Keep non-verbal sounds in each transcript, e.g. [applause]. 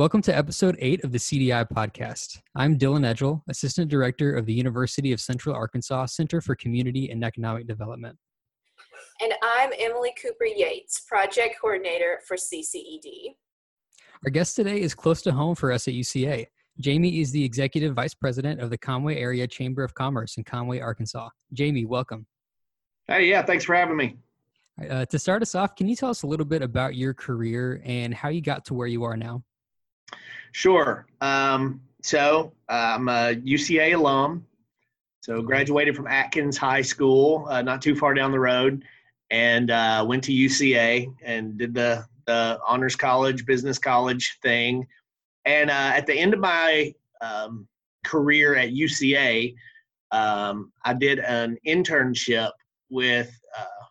Welcome to episode eight of the CDI podcast. I'm Dylan Edgel, Assistant Director of the University of Central Arkansas Center for Community and Economic Development. And I'm Emily Cooper Yates, Project Coordinator for CCED. Our guest today is close to home for us at UCA. Jamie is the Executive Vice President of the Conway Area Chamber of Commerce in Conway, Arkansas. Jamie, welcome. Hey, yeah, thanks for having me. Uh, to start us off, can you tell us a little bit about your career and how you got to where you are now? Sure. Um, so uh, I'm a UCA alum. So graduated from Atkins High School, uh, not too far down the road, and uh, went to UCA and did the the honors college, business college thing. And uh, at the end of my um, career at UCA, um, I did an internship with uh,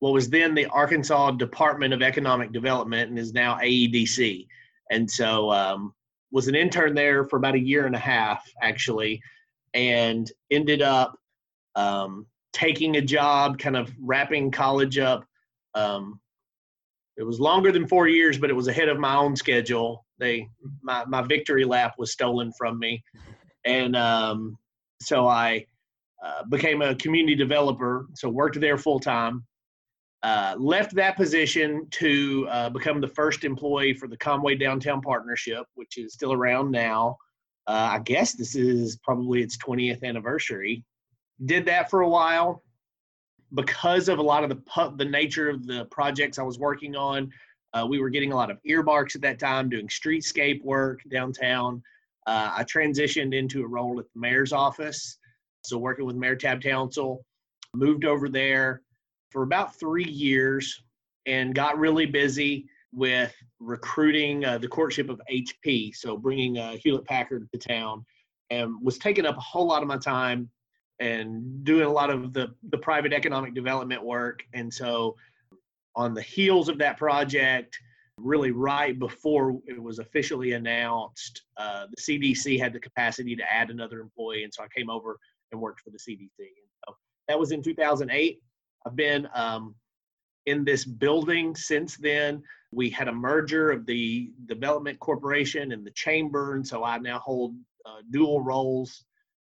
what was then the Arkansas Department of Economic Development and is now AEDC and so um, was an intern there for about a year and a half actually and ended up um, taking a job kind of wrapping college up. Um, it was longer than four years but it was ahead of my own schedule. They my, my victory lap was stolen from me. And um, so i uh, became a community developer so worked there full time uh, left that position to uh, become the first employee for the Conway Downtown Partnership, which is still around now. Uh, I guess this is probably its 20th anniversary. Did that for a while because of a lot of the pu- the nature of the projects I was working on. Uh, we were getting a lot of earmarks at that time, doing streetscape work downtown. Uh, I transitioned into a role at the mayor's office, so working with Mayor Tab Townsell. Moved over there for about three years and got really busy with recruiting uh, the courtship of HP, so bringing uh, Hewlett Packard to town, and was taking up a whole lot of my time and doing a lot of the the private economic development work. And so, on the heels of that project, really right before it was officially announced, uh, the CDC had the capacity to add another employee, and so I came over and worked for the CDC. And so that was in 2008. I've been um, in this building since then. We had a merger of the Development Corporation and the Chamber, and so I now hold uh, dual roles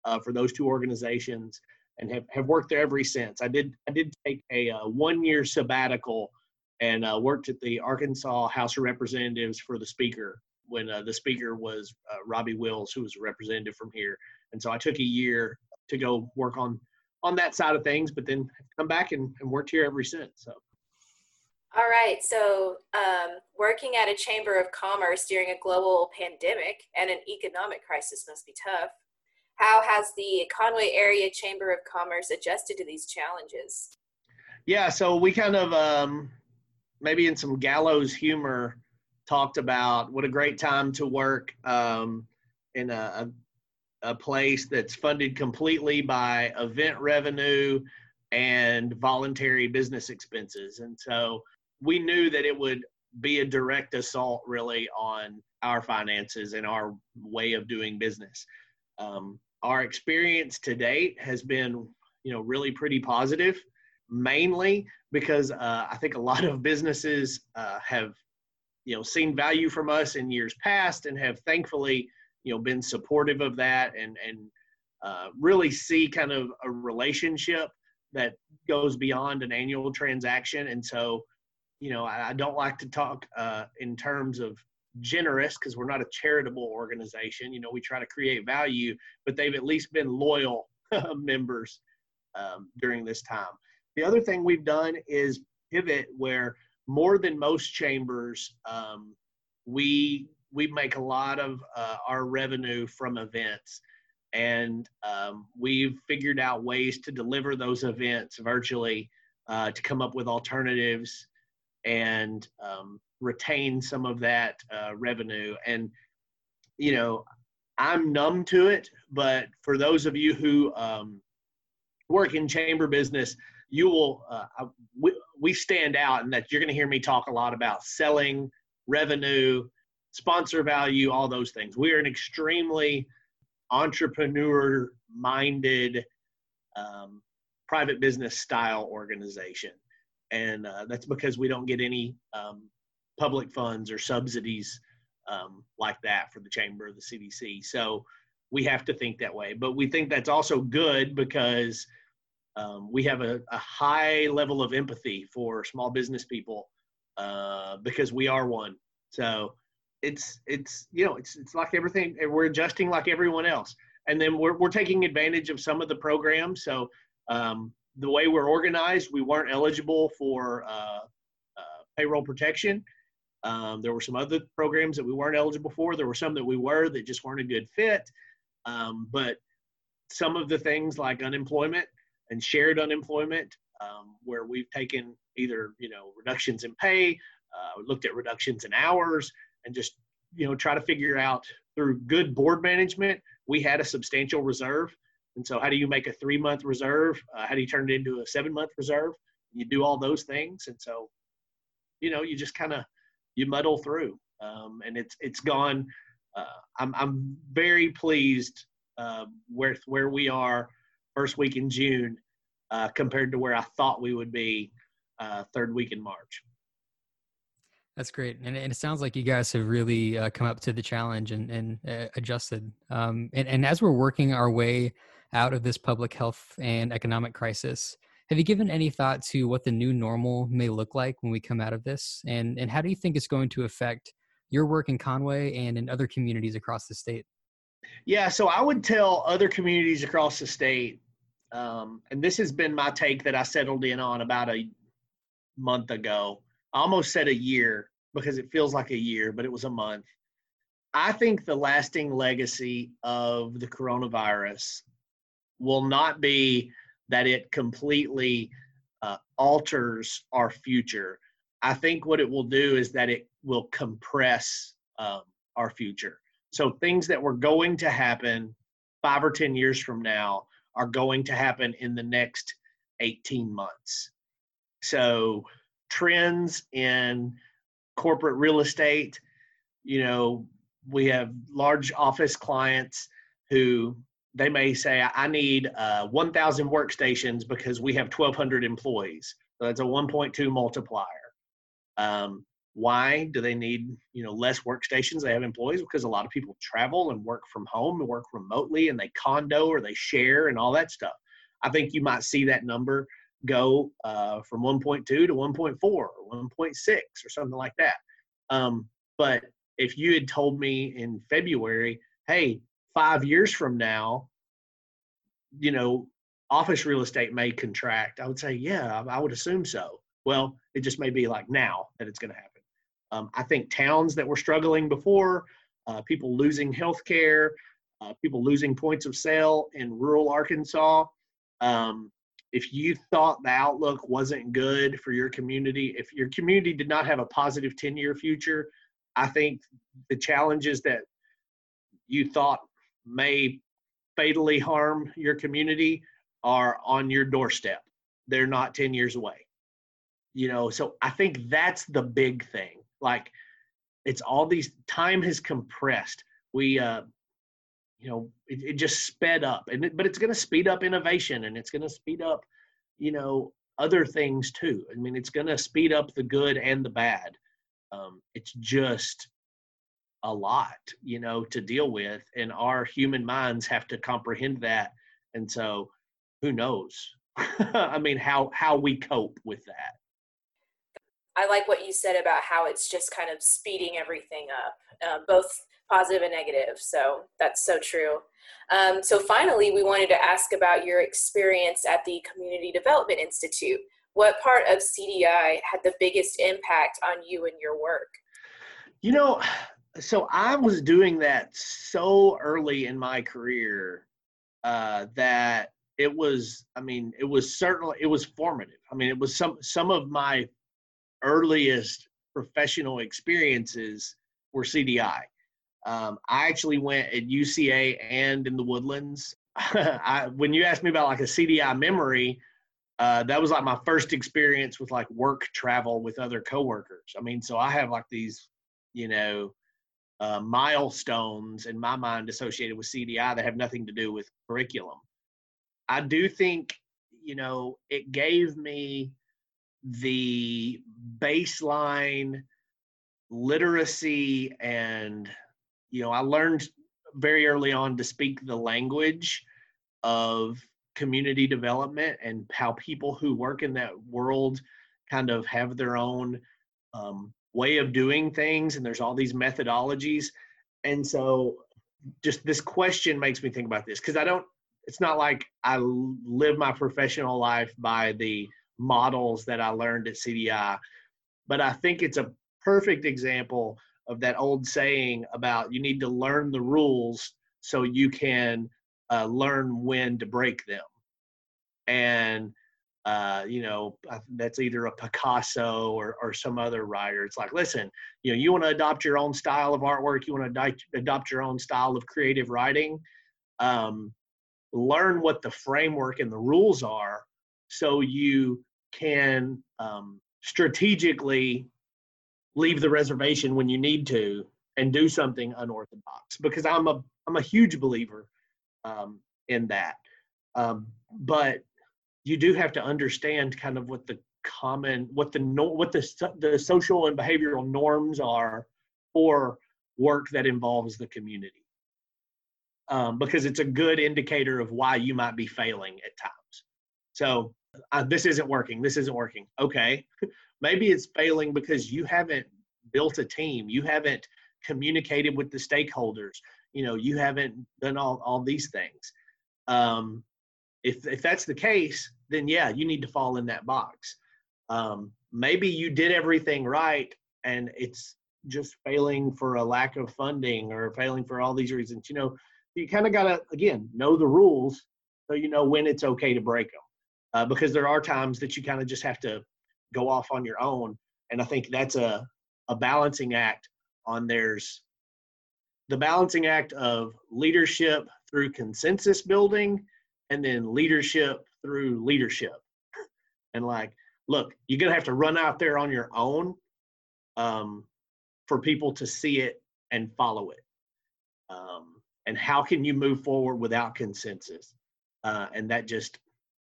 uh, for those two organizations and have, have worked there ever since. I did I did take a uh, one year sabbatical and uh, worked at the Arkansas House of Representatives for the Speaker when uh, the Speaker was uh, Robbie Wills, who was a representative from here, and so I took a year to go work on on that side of things, but then come back and, and worked here ever since. So. All right. So, um, working at a chamber of commerce during a global pandemic and an economic crisis must be tough. How has the Conway Area Chamber of Commerce adjusted to these challenges? Yeah, so we kind of um, maybe in some gallows humor talked about what a great time to work um, in a, a place that's funded completely by event revenue and voluntary business expenses. And so we knew that it would be a direct assault really on our finances and our way of doing business. Um, our experience to date has been, you know, really pretty positive, mainly because uh, I think a lot of businesses uh, have, you know, seen value from us in years past and have thankfully you know been supportive of that and and uh, really see kind of a relationship that goes beyond an annual transaction. And so you know i, I don't like to talk uh, in terms of generous because we're not a charitable organization. You know we try to create value but they've at least been loyal [laughs] members um, during this time. The other thing we've done is pivot where more than most chambers um, we we make a lot of uh, our revenue from events. And um, we've figured out ways to deliver those events virtually uh, to come up with alternatives and um, retain some of that uh, revenue. And you know i'm numb to it but for those of you who um, work in chamber business you will uh, we, we stand out in that you're going to hear me talk a lot about selling revenue sponsor value, all those things. We are an extremely entrepreneur minded um, private business style organization. And uh, that's because we don't get any um, public funds or subsidies um, like that for the chamber of the CDC. So we have to think that way. But we think that's also good because um, we have a, a, high level of empathy for small business people uh, because we are one. So it's it's you know it's it's like everything we're adjusting like everyone else, and then we're we're taking advantage of some of the programs. So um, the way we're organized, we weren't eligible for uh, uh, payroll protection. Um, there were some other programs that we weren't eligible for. There were some that we were that just weren't a good fit. Um, but some of the things like unemployment and shared unemployment, um, where we've taken either you know reductions in pay, uh, looked at reductions in hours, and just you know try to figure out through good board management, we had a substantial reserve. And so, how do you make a three month reserve? Uh, how do you turn it into a seven month reserve? You do all those things, and so you know you just kind of you muddle through, um, and it's it's gone. Uh, I'm I'm very pleased uh, with where we are first week in June uh, compared to where I thought we would be uh, third week in March. That's great, and, and, it sounds like you guys have really uh, come up to the challenge and, and uh, adjusted. Um, and, and as we're working our way out of this public health and economic crisis, have you given any thought to what the new normal may look like when we come out of this? And, and how do you think it's going to affect your work in Conway and in other communities across the state? Yeah, so I would tell other communities across the state, um, and this has been my take that I settled in on about a month ago. I almost said a year because it feels like a year, but it was a month. I think the lasting legacy of the coronavirus will not be that it completely uh, alters our future. I think what it will do is that it will compress um, our future. So things that were going to happen five or 10 years from now are going to happen in the next 18 months. So trends in corporate real estate, you know, we have large office clients who they may say, I need uh, 1,000 workstations because we have 1,200 employees. So that's a 1.2 multiplier. Um, why do they need you know less workstations? They have employees because a lot of people travel and work from home and work remotely, and they condo or they share and all that stuff. I think you might see that number go uh, from 1.2 to 1.4 or 1.6 or something like that. Um, but if you had told me in February, hey, five years from now, you know, office real estate may contract, I would say, yeah, I, would assume so. Well, it just may be like now that it's going to happen. Um, I think towns that were struggling before, uh, people losing health care, uh, people losing points of sale in rural Arkansas. Um, if you thought the outlook wasn't good for your community, if your community did not have a positive 10 year future, I think the challenges that you thought may fatally harm your community are on your doorstep. They're not 10 years away. You know, so I think that's the big thing. Like it's all these time has compressed. We uh you know, it, it just sped up and it, but it's going to speed up innovation and it's going to speed up, you know, other things too. I mean, it's going to speed up the good and the bad. Um, it's just a lot, you know, to deal with, and our human minds have to comprehend that. And so, who knows? [laughs] I mean, how how we cope with that. I like what you said about how it's just kind of speeding everything up, uh, both positive and negative. So that's so true. Um, so finally, we wanted to ask about your experience at the Community Development Institute. What part of CDI had the biggest impact on you and your work? You know, so I was doing that so early in my career uh, that it was. I mean, it was certainly it was formative. I mean, it was some some of my earliest professional experiences were CDI. Um, I actually went at UCA and in the Woodlands. [laughs] I, when you asked me about like a CDI memory, uh, that was like my first experience with like work travel with other coworkers. I mean, so I have like these, you know, uh, milestones in my mind associated with CDI that have nothing to do with curriculum. I do think, you know, it gave me the baseline literacy and you know i learned very early on to speak the language of community development and how people who work in that world kind of have their own um, way of doing things and there's all these methodologies. And so just this question makes me think about this because i don't it's not like i live my professional life by the models that i learned at cdi but i think it's a perfect example of that old saying about you need to learn the rules so you can uh, learn when to break them. And uh, you know that's either a Picasso or, or some other writer. It's like, listen, you know, you want to adopt your own style of artwork, you want to adopt, adopt your own style of creative writing. Um, learn what the framework and the rules are, so you can um, strategically leave the reservation when you need to and do something unorthodox. Because I'm a I'm a huge believer um, in that. Um, but you do have to understand kind of what the common, what the no, what the the social and behavioral norms are for work that involves the community, um, because it's a good indicator of why you might be failing at times. So uh, this isn't working. This isn't working. Okay, [laughs] maybe it's failing because you haven't built a team. You haven't communicated with the stakeholders. You know you haven't done all, all these things. Um, if, if that's the case then yeah you need to fall in that box. Um, maybe you did everything right and it's just failing for a lack of funding or failing for all these reasons. You know you kind of got to again know the rules so you know when it's okay to break them uh, because there are times that you kind of just have to go off on your own and i think that's a, a balancing act on there's the balancing act of leadership through consensus building and then leadership through leadership. And like, look, you're gonna have to run out there on your own um, for people to see it and follow it. Um, and how can you move forward without consensus? Uh, and that just,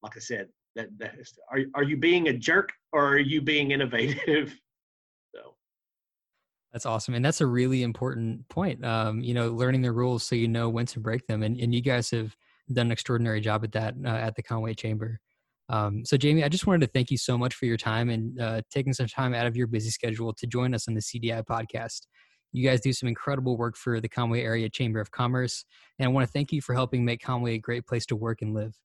like I said, that that is, are are you being a jerk or are you being innovative? [laughs] so That's awesome. And that's a really important point. Um, you know, learning the rules so you know when to break them. And, and you guys have done an extraordinary job at that uh, at the Conway Chamber. Um, so, Jamie, I just wanted to thank you so much for your time and uh, taking some time out of your busy schedule to join us on the CDI podcast. You guys do some incredible work for the Conway Area Chamber of Commerce. And I want to thank you for helping make Conway a great place to work and live.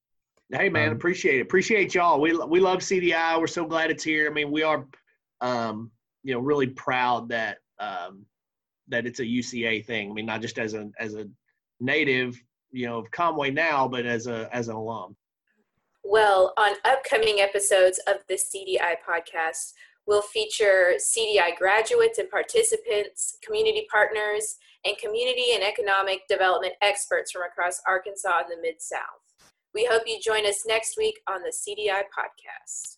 Hey, man, um, appreciate it. Appreciate y'all. We, we love CDI. We're so glad it's here. I mean, we are, um, you know, really proud that um, that it's a UCA thing. I mean, not just as a as a native, you know, of Conway now, but as a as an alum. Well, on upcoming episodes of the CDI podcast, we'll feature CDI graduates and participants, community partners, and community and economic development experts from across Arkansas and the Mid South. We hope you join us next week on the CDI podcast.